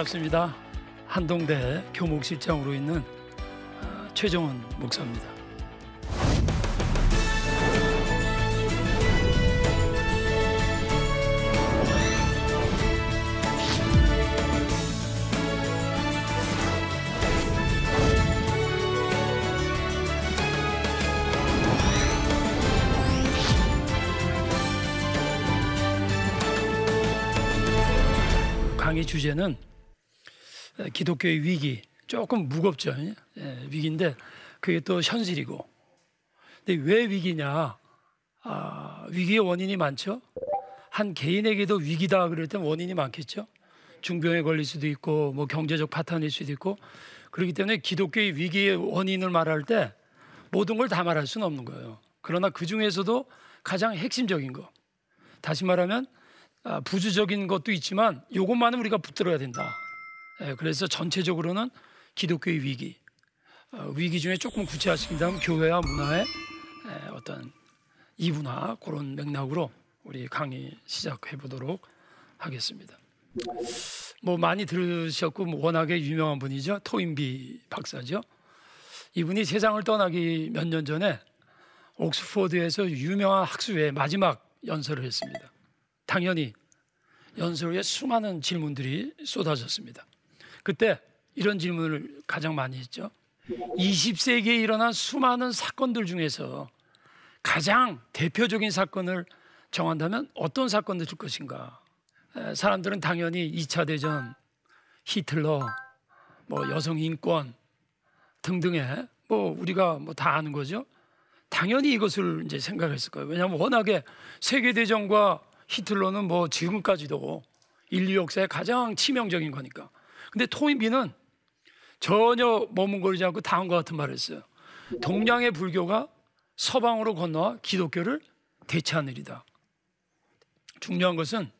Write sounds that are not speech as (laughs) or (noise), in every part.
네, 반갑습니다. 한동대 교목실장으로 있는 어, 최정원 목사입니다. 강의 주제는 기독교의 위기 조금 무겁죠. 예, 위기인데 그게 또 현실이고. 근데 왜 위기냐? 아, 위기의 원인이 많죠. 한 개인에게도 위기다 그럴 땐 원인이 많겠죠. 중병에 걸릴 수도 있고 뭐 경제적 파탄일 수도 있고. 그렇기 때문에 기독교의 위기의 원인을 말할 때 모든 걸 다 말할 수는 없는 거예요. 그러나 그 중에서도 가장 핵심적인 거. 다시 말하면 아, 부주적인 것도 있지만 이것만은 우리가 붙들어야 된다. 예, 그래서 전체적으로는 기독교의 위기, 어, 위기 중에 조금 구체화시킨다면 교회와 문화의 예, 어떤 이분화 그런 맥락으로 우리 강의 시작해 보도록 하겠습니다. 뭐 많이 들으셨고 뭐 워낙에 유명한 분이죠 토인비 박사죠. 이분이 세상을 떠나기 몇 년 전에 옥스퍼드에서 유명한 학술회 마지막 연설을 했습니다. 당연히 연설 후에 수많은 질문들이 쏟아졌습니다. 그때 이런 질문을 가장 많이 했죠. 20세기에 일어난 수많은 사건들 중에서 가장 대표적인 사건을 정한다면 어떤 사건들 일 것인가? 사람들은 당연히 2차 대전, 히틀러, 뭐 여성 인권 등등의 뭐 우리가 뭐 다 아는 거죠. 당연히 이것을 이제 생각했을 거예요. 왜냐하면 워낙에 세계 대전과 히틀러는 뭐 지금까지도 인류 역사에 가장 치명적인 거니까. 근데 토인비는 전혀 머뭇거리지 않고 다음과 같은 말을 했어요. 동양의 불교가 서방으로 건너와 기독교를 대체하느리다. 중요한 것은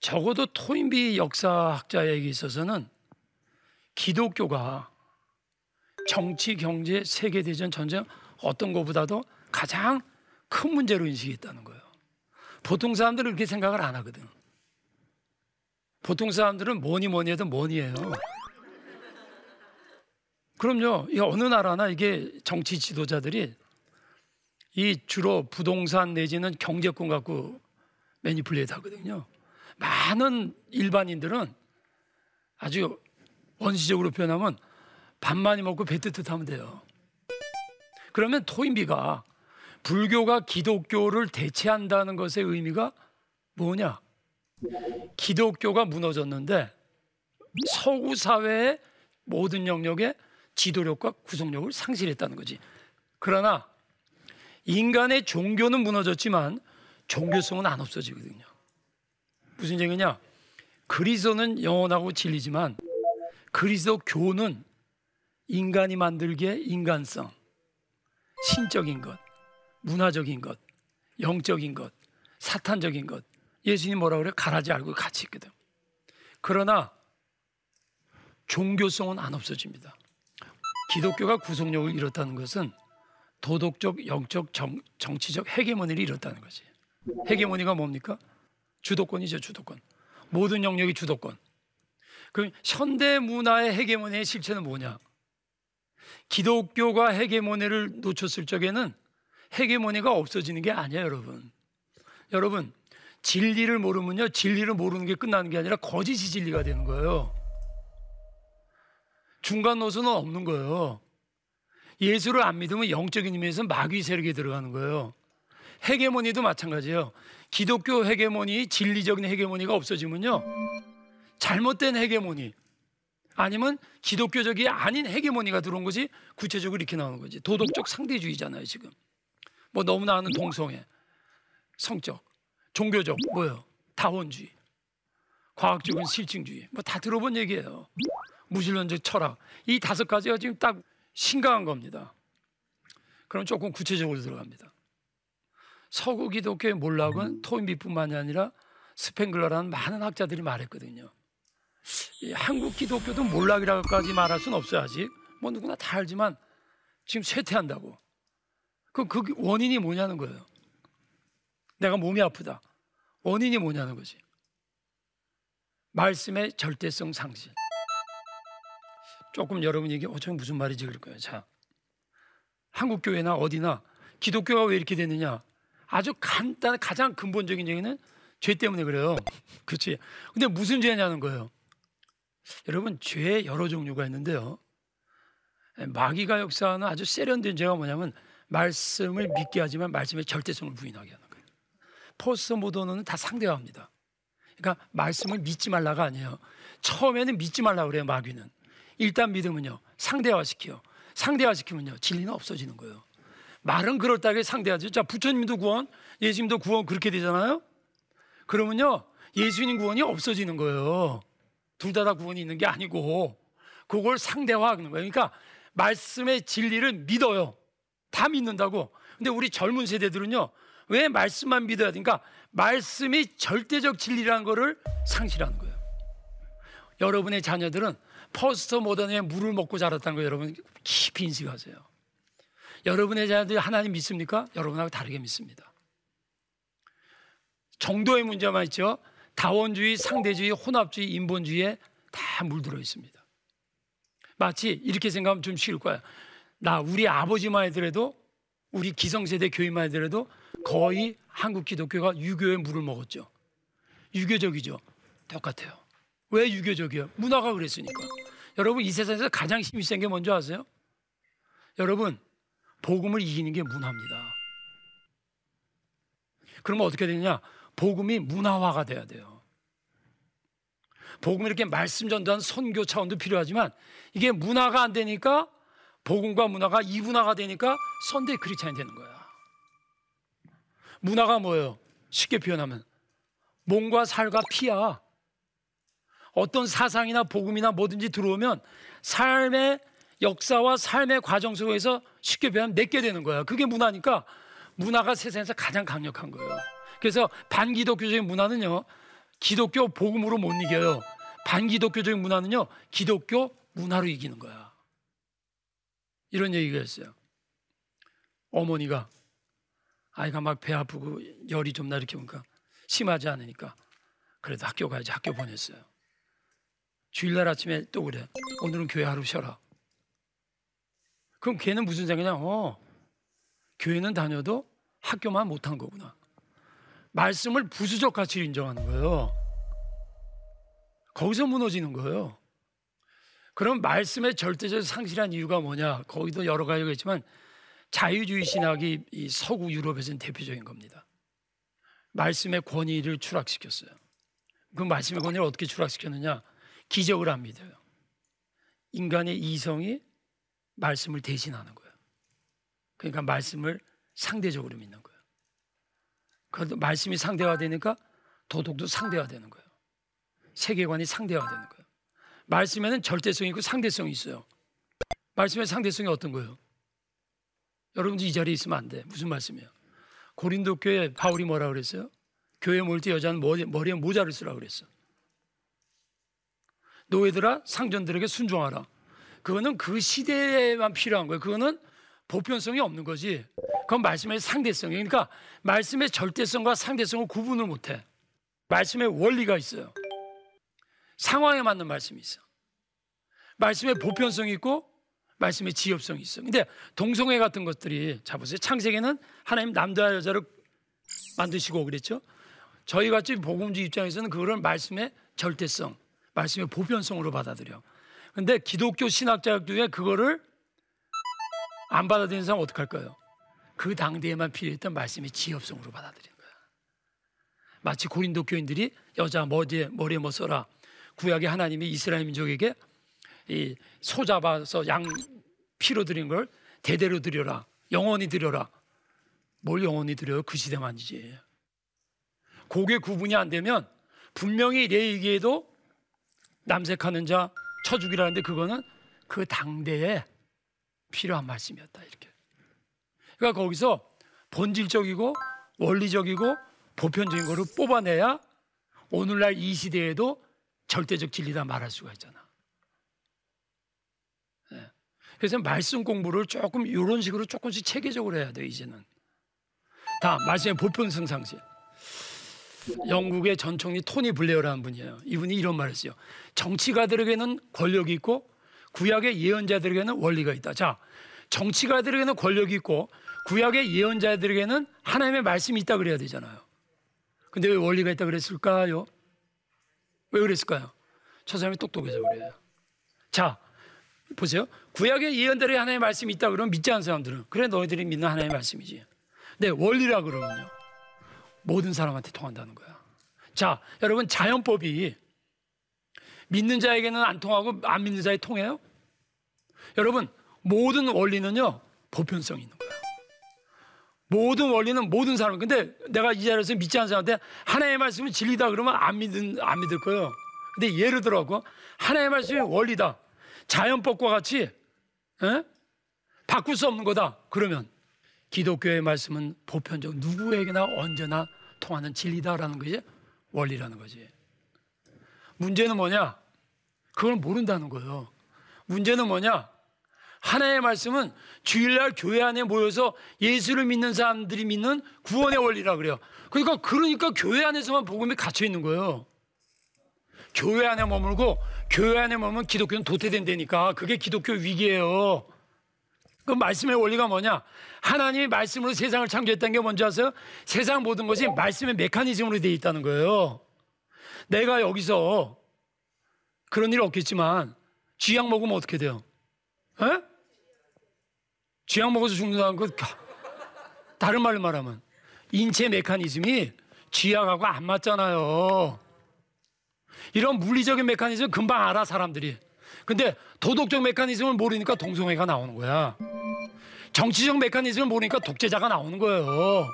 적어도 토인비 역사학자에게 있어서는 기독교가 정치, 경제, 세계대전, 전쟁 어떤 것보다도 가장 큰 문제로 인식했다는 거예요. 보통 사람들은 그렇게 생각을 안 하거든. 보통 사람들은 뭐니 뭐니 해도 뭐니예요. 그럼요. 이 어느 나라나 이게 정치 지도자들이 이 주로 부동산 내지는 경제권 갖고 매니플레이트 하거든요. 많은 일반인들은 아주 원시적으로 표현하면 밥 많이 먹고 배 뜨뜻하면 돼요. 그러면 토인비가 불교가 기독교를 대체한다는 것의 의미가 뭐냐? 기독교가 무너졌는데 서구 사회의 모든 영역에 지도력과 구속력을 상실했다는 거지. 그러나 인간의 종교는 무너졌지만 종교성은 안 없어지거든요. 무슨 얘기냐? 그리스도는 영원하고 진리지만 그리스도 교는 인간이 만들기에 인간성, 신적인 것, 문화적인 것, 영적인 것, 사탄적인 것. 예수님 뭐라 그래요? 가라지 알고 같이 있거든. 그러나 종교성은 안 없어집니다. 기독교가 구속력을 잃었다는 것은 도덕적, 영적, 정, 정치적 헤게모니를 잃었다는 거지. 헤게모니가 뭡니까? 주도권이죠, 주도권. 모든 영역이 주도권. 그럼 현대 문화의 헤게모니의 실체는 뭐냐? 기독교가 헤게모니를 놓쳤을 적에는 헤게모니가 없어지는 게 아니에요, 여러분. 여러분, 진리를 모르면요, 진리를 모르는 게 끝나는 게 아니라 거짓이 진리가 되는 거예요. 중간 노선은 없는 거예요. 예수를 안 믿으면 영적인 의미에서 마귀 세력에 들어가는 거예요. 헤게모니도 마찬가지예요. 기독교 헤게모니, 진리적인 헤게모니가 없어지면요. 잘못된 헤게모니, 아니면 기독교적이 아닌 헤게모니가 들어온 거지 구체적으로 이렇게 나오는 거지. 도덕적 상대주의잖아요, 지금. 뭐 너무나 아는 동성애, 성적, 종교적, 뭐요? 다원주의, 과학적인 실증주의, 뭐 다 들어본 얘기예요. 무신론적 철학. 이 다섯 가지가 지금 딱 심각한 겁니다. 그럼 조금 구체적으로 들어갑니다. 서구 기독교의 몰락은 토인비뿐만이 아니라 스팽글러라는 많은 학자들이 말했거든요. 한국 기독교도 몰락이라고까지 말할 수는 없어요 아직. 뭐 누구나 다 알지만 지금 쇠퇴한다고. 그, 그 원인이 뭐냐는 거예요. 내가 몸이 아프다. 원인이 뭐냐는 거지. 말씀의 절대성 상실. 조금 여러분 얘기, 어, 저 무슨 말이지 그럴 거예요. 자, 한국 교회나 어디나 기독교가 왜 이렇게 됐느냐? 아주 간단, 가장 근본적인 얘기는 죄 때문에 그래요. 그렇지. 근데 무슨 죄냐는 거예요. 여러분, 죄 여러 종류가 있는데요. 마귀가 역사하는 아주 세련된 죄가 뭐냐면 말씀을 믿게 하지만 말씀의 절대성을 부인하게 하는. 포스트 모더는 다 상대화합니다. 그러니까 말씀을 믿지 말라가 아니에요. 처음에는 믿지 말라 그래요, 마귀는. 일단 믿으면요. 상대화시켜요. 상대화시키면요. 진리는 없어지는 거예요. 말은 그럴다게 상대하죠. 자, 부처님도 구원, 예수님도 구원 그렇게 되잖아요. 그러면요. 예수님 구원이 없어지는 거예요. 둘 다 다 구원이 있는 게 아니고 그걸 상대화하는 거예요. 그러니까 말씀의 진리를 믿어요. 다 믿는다고. 근데 우리 젊은 세대들은요. 왜 말씀만 믿어야 되니까 말씀이 절대적 진리라는 거를 상실하는 거예요. 여러분의 자녀들은 포스터 모던의 물을 먹고 자랐다는 거 여러분 깊이 인식하세요. 여러분의 자녀들이 하나님 믿습니까? 여러분하고 다르게 믿습니다. 정도의 문제만 있죠. 다원주의, 상대주의, 혼합주의, 인본주의에 다 물들어 있습니다. 마치 이렇게 생각하면 좀 쉬울 거야. 나 우리 아버지만 해더라도 우리 기성세대 교인만 해더라도 거의 한국 기독교가 유교의 물을 먹었죠. 유교적이죠. 똑같아요. 왜 유교적이에요? 문화가 그랬으니까. 여러분 이 세상에서 가장 힘이 센 게 뭔지 아세요? 여러분 복음을 이기는 게 문화입니다. 그러면 어떻게 되냐? 복음이 문화화가 돼야 돼요. 복음 이렇게 말씀 전도한 선교 차원도 필요하지만 이게 문화가 안 되니까 복음과 문화가 이분화가 되니까 선대 크리스찬이 되는 거야. 문화가 뭐예요? 쉽게 표현하면 몸과 살과 피야. 어떤 사상이나 복음이나 뭐든지 들어오면 삶의 역사와 삶의 과정 속에서 쉽게 표현하면 내게 되는 거야. 그게 문화니까 문화가 세상에서 가장 강력한 거예요. 그래서 반기독교적인 문화는요, 기독교 복음으로 못 이겨요. 반기독교적인 문화는요, 기독교 문화로 이기는 거야. 이런 얘기가 있어요. 어머니가 아이가 막 배 아프고 열이 좀 나 이렇게 보니까 심하지 않으니까 그래도 학교 가야지 학교 보냈어요. 주일날 아침에 또 그래. 오늘은 교회 하루 쉬어라. 그럼 걔는 무슨 생각이냐? 어, 교회는 다녀도 학교만 못한 거구나. 말씀을 부수적 가치로 인정하는 거예요. 거기서 무너지는 거예요. 그럼 말씀의 절대적 상실한 이유가 뭐냐? 거기도 여러 가지가 있지만 자유주의 신학이 이 서구 유럽에서는 대표적인 겁니다. 말씀의 권위를 추락시켰어요. 그 말씀의 권위를 어떻게 추락시켰느냐? 기적을 안 믿어요. 인간의 이성이 말씀을 대신하는 거예요. 그러니까 말씀을 상대적으로 믿는 거예요. 그 말씀이 상대화되니까 도덕도 상대화되는 거예요. 세계관이 상대화되는 거예요. 말씀에는 절대성이 있고 상대성이 있어요. 말씀의 상대성이 어떤 거예요? 여러분도 이 자리에 있으면 안 돼. 무슨 말씀이에요? 고린도 교회 바울이 뭐라 그랬어요? 교회 모일 때 여자는 머리에 모자를 쓰라 그랬어. 노예들아 상전들에게 순종하라. 그거는 그 시대에만 필요한 거예요. 그거는 보편성이 없는 거지. 그건 말씀의 상대성이 그러니까 말씀의 절대성과 상대성을 구분을 못 해. 말씀의 원리가 있어요. 상황에 맞는 말씀이 있어. 말씀의 보편성이 있고 말씀의 지엽성이 있어. 근데 동성애 같은 것들이 자 보세요. 창세기는 하나님 남자와 여자를 만드시고 그랬죠. 저희 같이 복음주 입장에서는 그거를 말씀의 절대성, 말씀의 보편성으로 받아들여. 근데 기독교 신학자들에 그거를 안 받아들이는 사람 어떡할까요? 그 당대에만 필요했던 말씀의 지엽성으로 받아들이는 거야. 마치 고린도 교인들이 여자 머리에, 머리에 뭐 써라. 구약의 하나님이 이스라엘 민족에게 이 소 잡아서 양 피로 드린 걸 대대로 드려라. 영원히 드려라. 뭘 영원히 드려요? 그 시대만이지. 고개 구분이 안 되면 분명히 내 얘기에도 남색하는 자, 쳐 죽이라는데 그거는 그 당대에 필요한 말씀이었다 이렇게. 그러니까 거기서 본질적이고 원리적이고 보편적인 거를 뽑아내야 오늘날 이 시대에도 절대적 진리다 말할 수가 있잖아. 네. 그래서 말씀 공부를 조금 이런 식으로 조금씩 체계적으로 해야 돼 이제는. 다 말씀의 보편성 상실. 영국의 전 총리 토니 블레어라는 분이에요. 이분이 이런 말을 했어요. 정치가들에게는 권력이 있고 구약의 예언자들에게는 원리가 있다. 자, 정치가들에게는 권력이 있고 구약의 예언자들에게는 하나님의 말씀이 있다 그래야 되잖아요. 근데 왜 원리가 있다 그랬을까요? 왜 그랬을까요? 저 사람이 똑똑해서 그래요. 자, 보세요. 구약의 예언들에 하나님의 말씀이 있다 그러면 믿지 않는 사람들은 그래 너희들이 믿는 하나님의 말씀이지. 네, 원리라 그러면요. 모든 사람한테 통한다는 거야. 자, 여러분 자연법이 믿는 자에게는 안 통하고 안 믿는 자에 통해요? 여러분 모든 원리는요 보편성이 있는 거야. 모든 원리는 모든 사람. 근데 내가 이 자리에서 믿지 않는 사람한테 하나님의 말씀은 진리다 그러면 안 믿은 안 믿을 거예요. 근데 예를 들어고 하나님의 말씀이 원리다. 자연법과 같이 에? 바꿀 수 없는 거다. 그러면 기독교의 말씀은 보편적 누구에게나 언제나 통하는 진리다라는 거지 원리라는 거지. 문제는 뭐냐? 그걸 모른다는 거예요. 문제는 뭐냐? 하나의 말씀은 주일날 교회 안에 모여서 예수를 믿는 사람들이 믿는 구원의 원리라 그래요. 그러니까 그러니까 교회 안에서만 복음이 갇혀 있는 거예요. 교회 안에 머물고 교회 안에 머물면 기독교는 도태된다니까 그게 기독교 위기예요. 그 말씀의 원리가 뭐냐? 하나님이 말씀으로 세상을 창조했다는 게 뭔지 아세요? 세상 모든 것이 말씀의 메커니즘으로 되어 있다는 거예요. 내가 여기서 그런 일 없겠지만 쥐약 먹으면 어떻게 돼요? 에? 쥐약 먹어서 죽는다는 거 다른 말로 말하면 인체 메커니즘이 쥐약하고 안 맞잖아요. 이런 물리적인 메커니즘 금방 알아 사람들이. 근데 도덕적 메커니즘을 모르니까 동성애가 나오는 거야. 정치적 메커니즘을 모르니까 독재자가 나오는 거예요.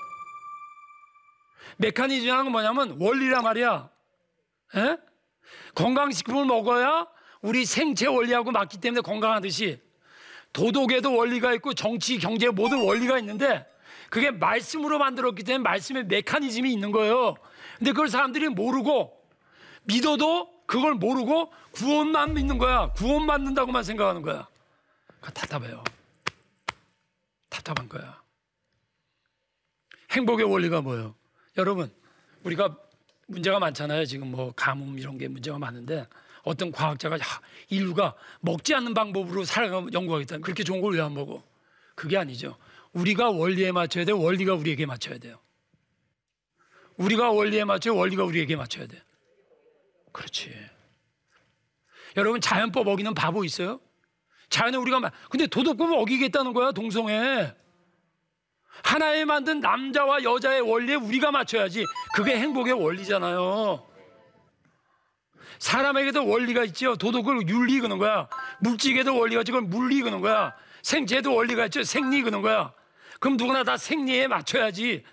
메커니즘이라는 건 뭐냐면 원리란 말이야. 에? 건강식품을 먹어야 우리 생체 원리하고 맞기 때문에 건강하듯이 도덕에도 원리가 있고 정치, 경제 모든 원리가 있는데 그게 말씀으로 만들었기 때문에 말씀의 메커니즘이 있는 거예요. 근데 그걸 사람들이 모르고 믿어도 그걸 모르고 구원만 믿는 거야. 구원 받는다고만 생각하는 거야. 그 답답해요. 답답한 거야. 행복의 원리가 뭐예요? 여러분, 우리가 문제가 많잖아요. 지금 뭐 가뭄 이런 게 문제가 많은데 어떤 과학자가 야, 인류가 먹지 않는 방법으로 살아가 연구하겠다. 그렇게 좋은 걸 왜 안 먹어? 그게 아니죠. 우리가 원리에 맞춰야 돼. 원리가 우리에게 맞춰야 돼요. 우리가 원리에 맞춰 원리가 우리에게 맞춰야 돼. 그렇지. 여러분 자연법 어기는 바보 있어요? 자연에 우리가 막 근데 도덕법을 어기겠다는 거야 동성애. 하나에 만든 남자와 여자의 원리에 우리가 맞춰야지. 그게 행복의 원리잖아요. 사람에게도 원리가 있죠. 도덕을 윤리 그는 거야. 물질에도 원리가 있지. 그걸 물리 그는 거야. 생체에도 원리가 있죠. 생리 그는 거야. 그럼 누구나 다 생리에 맞춰야지.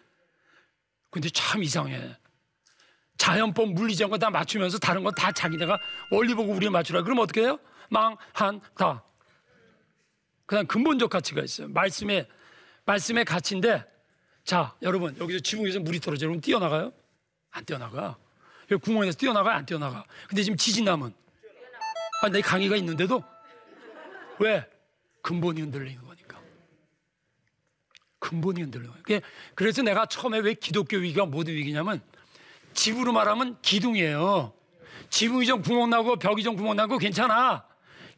근데 참 이상해. 자연법, 물리적인 거다 맞추면서 다른 건 다 자기네가 원리 보고 우리가 맞추라. 그럼 어떻게 해요? 망한다. 그냥 근본적 가치가 있어요. 말씀의 말씀의 가치인데 자 여러분 여기서 지붕에서 물이 떨어져 그럼 뛰어나가요? 안 뛰어나가. 구멍에서 뛰어나가 안 뛰어나가. 근데 지금 지진 나면 아, 내 강의가 있는데도 왜 근본이 흔들리는 거니까. 근본이 흔들리는. 그래서 내가 처음에 왜 기독교 위기가 모든 위기냐면 집으로 말하면 기둥이에요. 지붕이 좀 구멍 나고 벽이 좀 구멍 나고 괜찮아.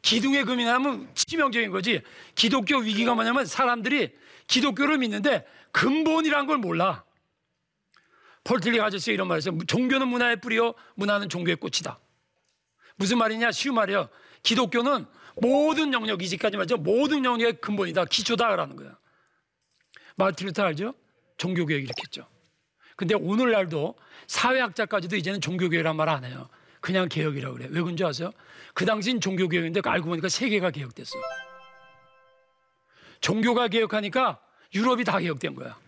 기둥에 금이 나면 치명적인 거지. 기독교 위기가 뭐냐면 사람들이 기독교를 믿는데 근본이란 걸 몰라. 폴틀리 아저씨 이런 말이었어요. 종교는 문화의 뿌리요, 문화는 종교의 꽃이다. 무슨 말이냐? 쉬운 말이요. 기독교는 모든 영역, 이제까지 말죠. 모든 영역의 근본이다. 기초다라는 거야. 마르틴 루터 알죠? 종교개혁 이렇게 했죠. 근데 오늘날도 사회학자까지도 이제는 종교개혁이란 말 안 해요. 그냥 개혁이라고 그래요. 왜 그런지 아세요? 그 당시엔 종교개혁인데 알고 보니까 세계가 개혁됐어요. 종교가 개혁하니까 유럽이 다 개혁된 거야.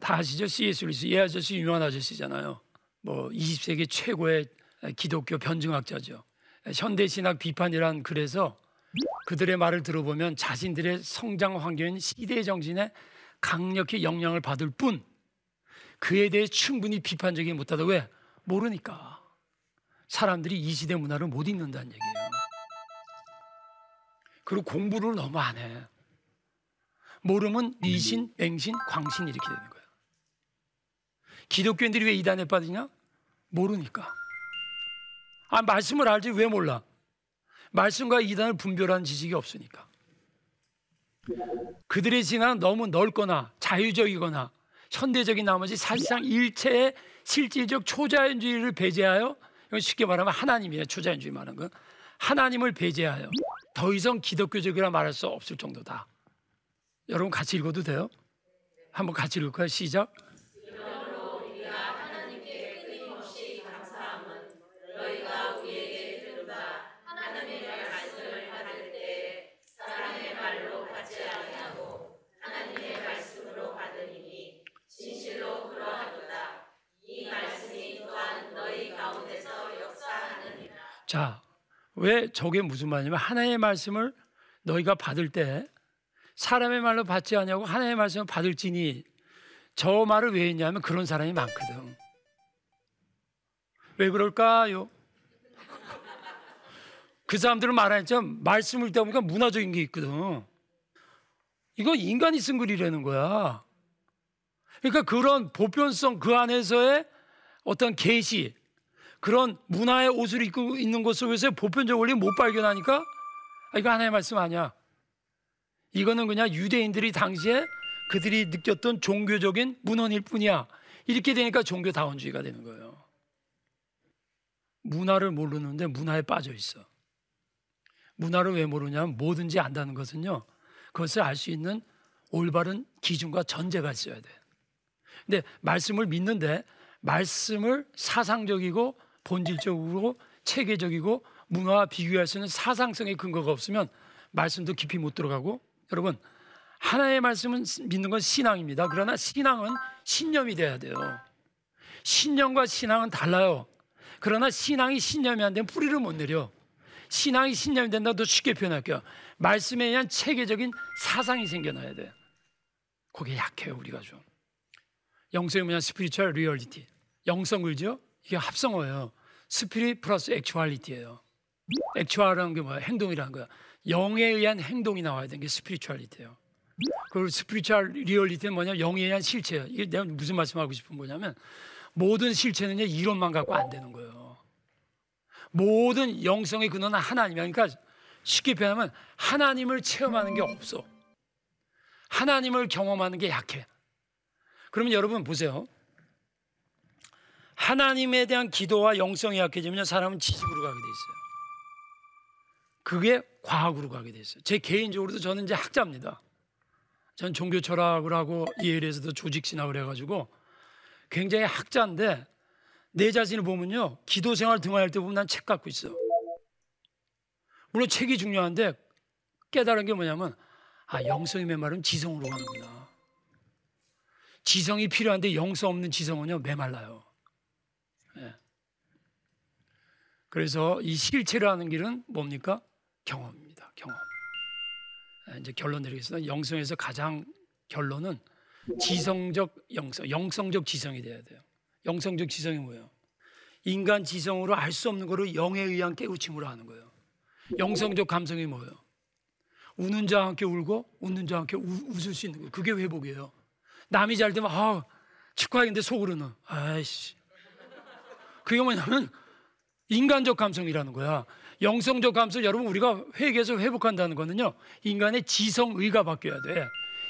다 아시죠? C.S. 루이스. 이 아저씨 유명한 아저씨잖아요. 뭐 20세기 최고의 기독교 변증학자죠. 현대 신학 비판이란 글에서 그들의 말을 들어보면 자신들의 성장 환경인 시대 정신에 강력히 영향을 받을 뿐 그에 대해 충분히 비판적이 못하다. 왜? 모르니까. 사람들이 이 시대 문화를 못 읽는다는 얘기예요. 그리고 공부를 너무 안 해. 모르면 미신, 맹신, 광신 이렇게 되는 거예요. 기독교인들이 왜 이단에 빠지냐? 모르니까. 아, 말씀을 알지 왜 몰라? 말씀과 이단을 분별하는 지식이 없으니까. 그들의 신앙은 너무 넓거나 자유적이거나 현대적인 나머지 사실상 일체의 실질적 초자연주의를 배제하여 이건 쉽게 말하면 하나님이에요. 초자연주의 말하는 거. 하나님을 배제하여 더 이상 기독교적이라 말할 수 없을 정도다. 여러분 같이 읽어도 돼요? 한번 같이 읽을까요? 시작. 왜 저게 무슨 말이냐면 하나님의 말씀을 너희가 받을 때 사람의 말로 받지 않냐고 하나님의 말씀을 받을지니 저 말을 왜 했냐면 그런 사람이 많거든. 왜 그럴까요? 그 사람들은 말하자 말씀을 읽다 보니까 문화적인 게 있거든. 이거 인간이 쓴 글이라는 거야. 그러니까 그런 보편성 그 안에서의 어떤 계시, 그런 문화의 옷을 입고 있는 것 속에서 보편적 원리 못 발견하니까 아, 이거 하나의 말씀 아니야. 이거는 그냥 유대인들이 당시에 그들이 느꼈던 종교적인 문헌일 뿐이야. 이렇게 되니까 종교다원주의가 되는 거예요. 문화를 모르는데 문화에 빠져 있어. 문화를 왜 모르냐면 뭐든지 안다는 것은요. 그것을 알 수 있는 올바른 기준과 전제가 있어야 돼. 근데 말씀을 믿는데 말씀을 사상적이고 본질적으로 체계적이고 문화와 비교할 수 있는 사상성의 근거가 없으면 말씀도 깊이 못 들어가고 여러분 하나의 말씀은 믿는 건 신앙입니다. 그러나 신앙은 신념이 돼야 돼요. 신념과 신앙은 달라요. 그러나 신앙이 신념이 안 되면 뿌리를 못 내려. 신앙이 신념이 된다도 쉽게 표현할게요. 말씀에 의한 체계적인 사상이 생겨나야 돼. 그게 약해요, 우리가 좀. 영성이 뭐냐? spiritual reality. 영성을죠? 이게 합성어예요. spirit plus actuality예요. actual이라는 게 뭐야? 행동이라는 거야. 영에 의한 행동이 나와야 되는 게 spirituality예요. 그리고 spiritual reality는 뭐냐? 영에 의한 실체예요. 이게 내가 무슨 말씀하고 싶은 거냐면 모든 실체는요 이론만 갖고 안 되는 거예요. 모든 영성의 근원은 하나님이야. 그러니까 쉽게 표현하면 하나님을 체험하는 게 없어. 하나님을 경험하는 게 약해. 그러면 여러분 보세요. 하나님에 대한 기도와 영성이 약해지면 사람은 지식으로 가게 돼 있어요. 그게 과학으로 가게 돼 있어요. 제 개인적으로도 저는 이제 학자입니다. 전 종교 철학을 하고 예일에서도 조직 신학을 해가지고 굉장히 학자인데 내 자신을 보면요 기도 생활 등화할 때 보면 난 책 갖고 있어. 물론 책이 중요한데 깨달은 게 뭐냐면 아 영성이 메마르면 지성으로 가는구나. 지성이 필요한데 영성 없는 지성은요 메말라요. 그래서 이 실체라는 길은 뭡니까? 경험입니다. 경험. 아, 이제 결론 내리겠습니다. 영성에서 가장 결론은 지성적 영성, 영성적 지성이 돼야 돼요. 영성적 지성이 뭐예요? 인간 지성으로 알 수 없는 거를 영에 의한 깨우침으로 하는 거예요. 영성적 감성이 뭐예요? 우는 자와 함께 울고 웃는 자와 함께 우, 웃을 수 있는 거예요. 그게 회복이에요. 남이 잘 되면 아 축하했는데 속으로는 아이씨 그게 뭐냐면 인간적 감성이라는 거야. 영성적 감성 여러분 우리가 회개해서 회복한다는 거는요. 인간의 지성 의가 바뀌어야 돼.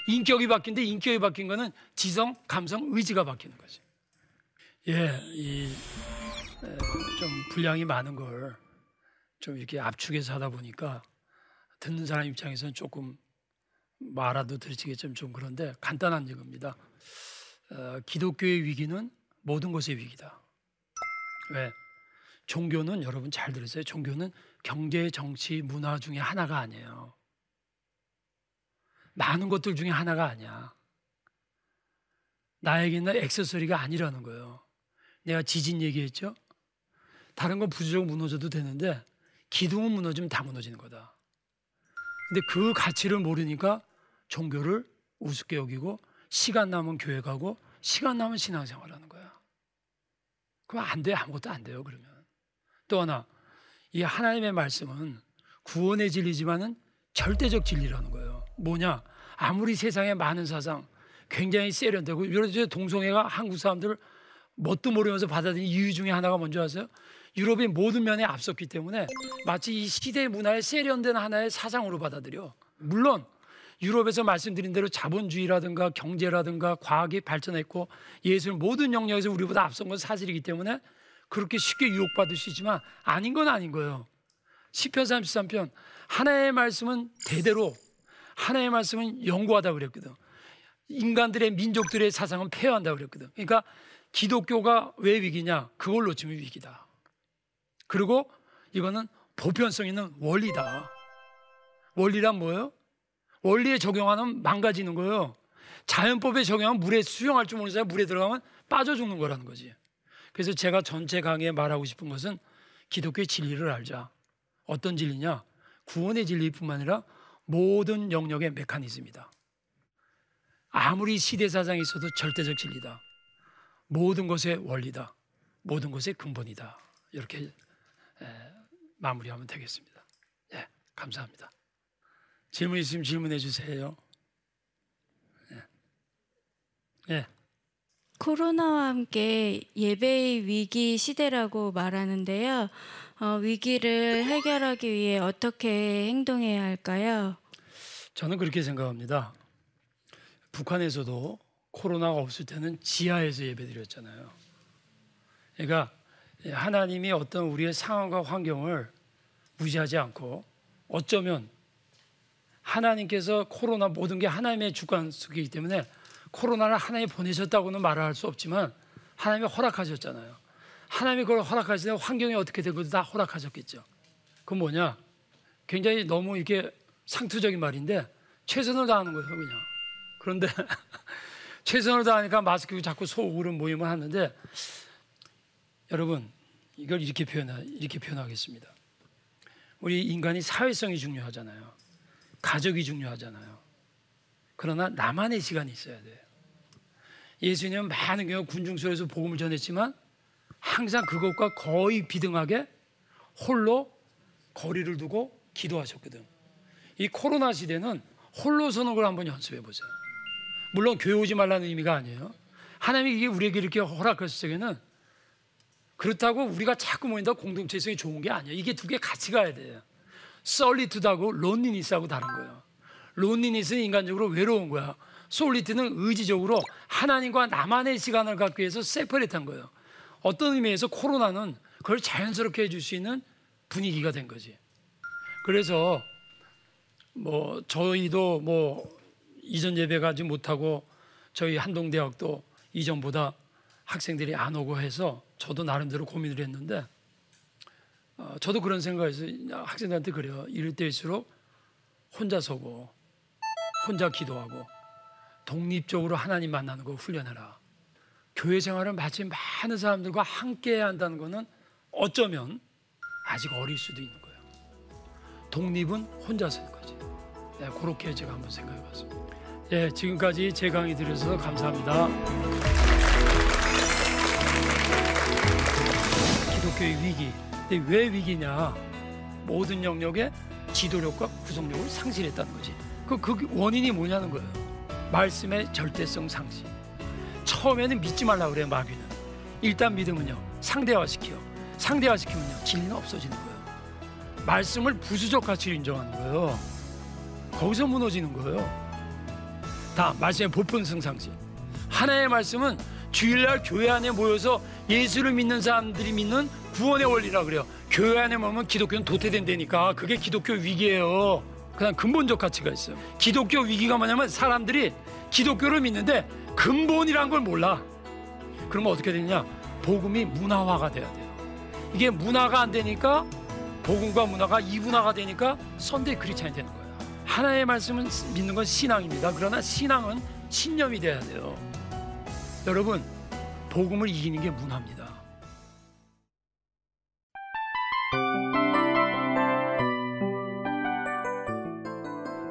인격이 바뀐데 인격이 바뀐 거는 지성, 감성, 의지가 바뀌는 거지. 예, 이 좀 분량이 많은 걸 좀 이렇게 압축해서 하다 보니까 듣는 사람 입장에서는 조금 말아도 들으시겠지만 좀 그런데 간단한 얘기입니다. 어, 기독교의 위기는 모든 것의 위기다. 왜? 종교는 여러분 잘 들으세요. 종교는 경제, 정치, 문화 중에 하나가 아니에요. 많은 것들 중에 하나가 아니야. 나에게는 액세서리가 아니라는 거예요. 내가 지진 얘기했죠? 다른 건 부수적 무너져도 되는데 기둥은 무너지면 다 무너지는 거다. 근데 그 가치를 모르니까 종교를 우습게 여기고 시간 남은 교회 가고 시간 남은 신앙생활 하는 거야. 그럼 안 돼. 아무것도 안 돼요. 그러면. 또 하나 이 하나님의 말씀은 구원의 진리지만은 절대적 진리라는 거예요. 뭐냐? 아무리 세상에 많은 사상 굉장히 세련되고 이런 동성애가 한국 사람들을 뭣도 모르면서 받아들인 이유 중에 하나가 뭔지 아세요? 유럽이 모든 면에 앞섰기 때문에 마치 이 시대 문화의 세련된 하나의 사상으로 받아들여. 물론 유럽에서 말씀드린 대로 자본주의라든가 경제라든가 과학이 발전했고 예술 모든 영역에서 우리보다 앞선 건 사실이기 때문에 그렇게 쉽게 유혹받을 수 있지만 아닌 건 아닌 거예요. 시편 33편 하나의 말씀은 대대로 하나의 말씀은 영구하다 그랬거든. 인간들의 민족들의 사상은 폐허한다 그랬거든. 그러니까 기독교가 왜 위기냐? 그걸 놓치면 위기다. 그리고 이거는 보편성 있는 원리다. 원리란 뭐예요? 원리에 적용하면 망가지는 거예요. 자연법에 적용하면 물에 수영할 줄 모르는 사람 물에 들어가면 빠져 죽는 거라는 거지. 그래서 제가 전체 강의에 말하고 싶은 것은 기독교의 진리를 알자. 어떤 진리냐? 구원의 진리뿐만 아니라 모든 영역의 메커니즘이다. 아무리 시대 사상이 있어도 절대적 진리다. 모든 것의 원리다. 모든 것의 근본이다. 이렇게 마무리하면 되겠습니다. 예, 감사합니다. 질문 있으면 질문해 주세요. 예. 예. 코로나와 함께 예배의 위기 시대라고 말하는데요. 어, 위기를 해결하기 위해 어떻게 행동해야 할까요? 저는 그렇게 생각합니다. 북한에서도 코로나가 없을 때는 지하에서 예배드렸잖아요. 그러니까 하나님이 어떤 우리의 상황과 환경을 무시하지 않고 어쩌면 하나님께서 코로나 모든 게 하나님의 주관 속이기 때문에 코로나를 하나님이 보내셨다고는 말할 수 없지만 하나님이 허락하셨잖아요. 하나님이 그걸 허락하시는 환경이 어떻게 되고 다 허락하셨겠죠. 그건 뭐냐? 굉장히 너무 이렇게 상투적인 말인데 최선을 다하는 거예요, 그냥. 그런데 (laughs) 최선을 다하니까 마스크 자꾸 소울은 모임을 하는데 여러분 이걸 이렇게 표현 이렇게 표현하겠습니다. 우리 인간이 사회성이 중요하잖아요. 가족이 중요하잖아요. 그러나 나만의 시간이 있어야 돼요. 예수님은 많은 경우 군중소에서 복음을 전했지만 항상 그것과 거의 비등하게 홀로 거리를 두고 기도하셨거든. 이 코로나 시대는 홀로 걸 한번 연습해 보세요. 물론 교회 오지 말라는 의미가 아니에요. 하나님이 이게 우리에게 이렇게 허락하실 적에는 그렇다고 우리가 자꾸 모인다 공동체성이 좋은 게 아니에요. 이게 두 개 같이 가야 돼요. 솔리투드하고 론리니스하고 다른 거예요. 론리니스는 인간적으로 외로운 거야. 솔리트는 의지적으로 하나님과 나만의 시간을 갖기 위해서 세퍼레트한 거예요. 어떤 의미에서 코로나는 그걸 자연스럽게 해줄 수 있는 분위기가 된 거지. 그래서 뭐 저희도 뭐 이전 예배 가지 못하고 저희 한동대학도 이전보다 학생들이 안 오고 해서 저도 나름대로 고민을 했는데 어, 저도 그런 생각에서 학생들한테 그래요. 이럴 때일수록 혼자 서고 혼자 기도하고 독립적으로 하나님 만나는 거 훈련해라. 교회 생활을 마치 많은 사람들과 함께 해야 한다는 것은 어쩌면 아직 어릴 수도 있는 거예요. 독립은 혼자 서는 거지. 네, 그렇게 제가 한번 생각해 봤습니다. 예, 지금까지 제 강의 들으셔서 감사합니다. 기독교의 위기. 근데 왜 위기냐? 모든 영역에 지도력과 구속력을 상실했다는 거지. 그, 그 원인이 뭐냐는 거예요. 말씀의 절대성 상실. 처음에는 믿지 말라 그래요, 마귀는. 일단 믿으면요. 상대화시켜. 상대화시키면요. 진리는 없어지는 거예요. 말씀을 부수적 가치로 인정하는 거예요. 거기서 무너지는 거예요. 다 말씀의 보편성 상실. 하나의 말씀은 주일날 교회 안에 모여서 예수를 믿는 사람들이 믿는 구원의 원리라 그래요. 교회 안에 모면 기독교는 도태된다니까 그게 기독교 위기예요. 그냥 근본적 가치가 있어요. 기독교 위기가 뭐냐면 사람들이 기독교를 믿는데 근본이란 걸 몰라. 그러면 어떻게 되냐? 복음이 문화화가 돼야 돼요. 이게 문화가 안 되니까 복음과 문화가 이분화가 되니까 선대 크리스찬이 되는 거예요. 하나의 말씀은 믿는 건 신앙입니다. 그러나 신앙은 신념이 돼야 돼요. 여러분, 복음을 이기는 게 문화입니다.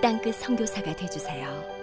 땅끝 선교사가 되주세요.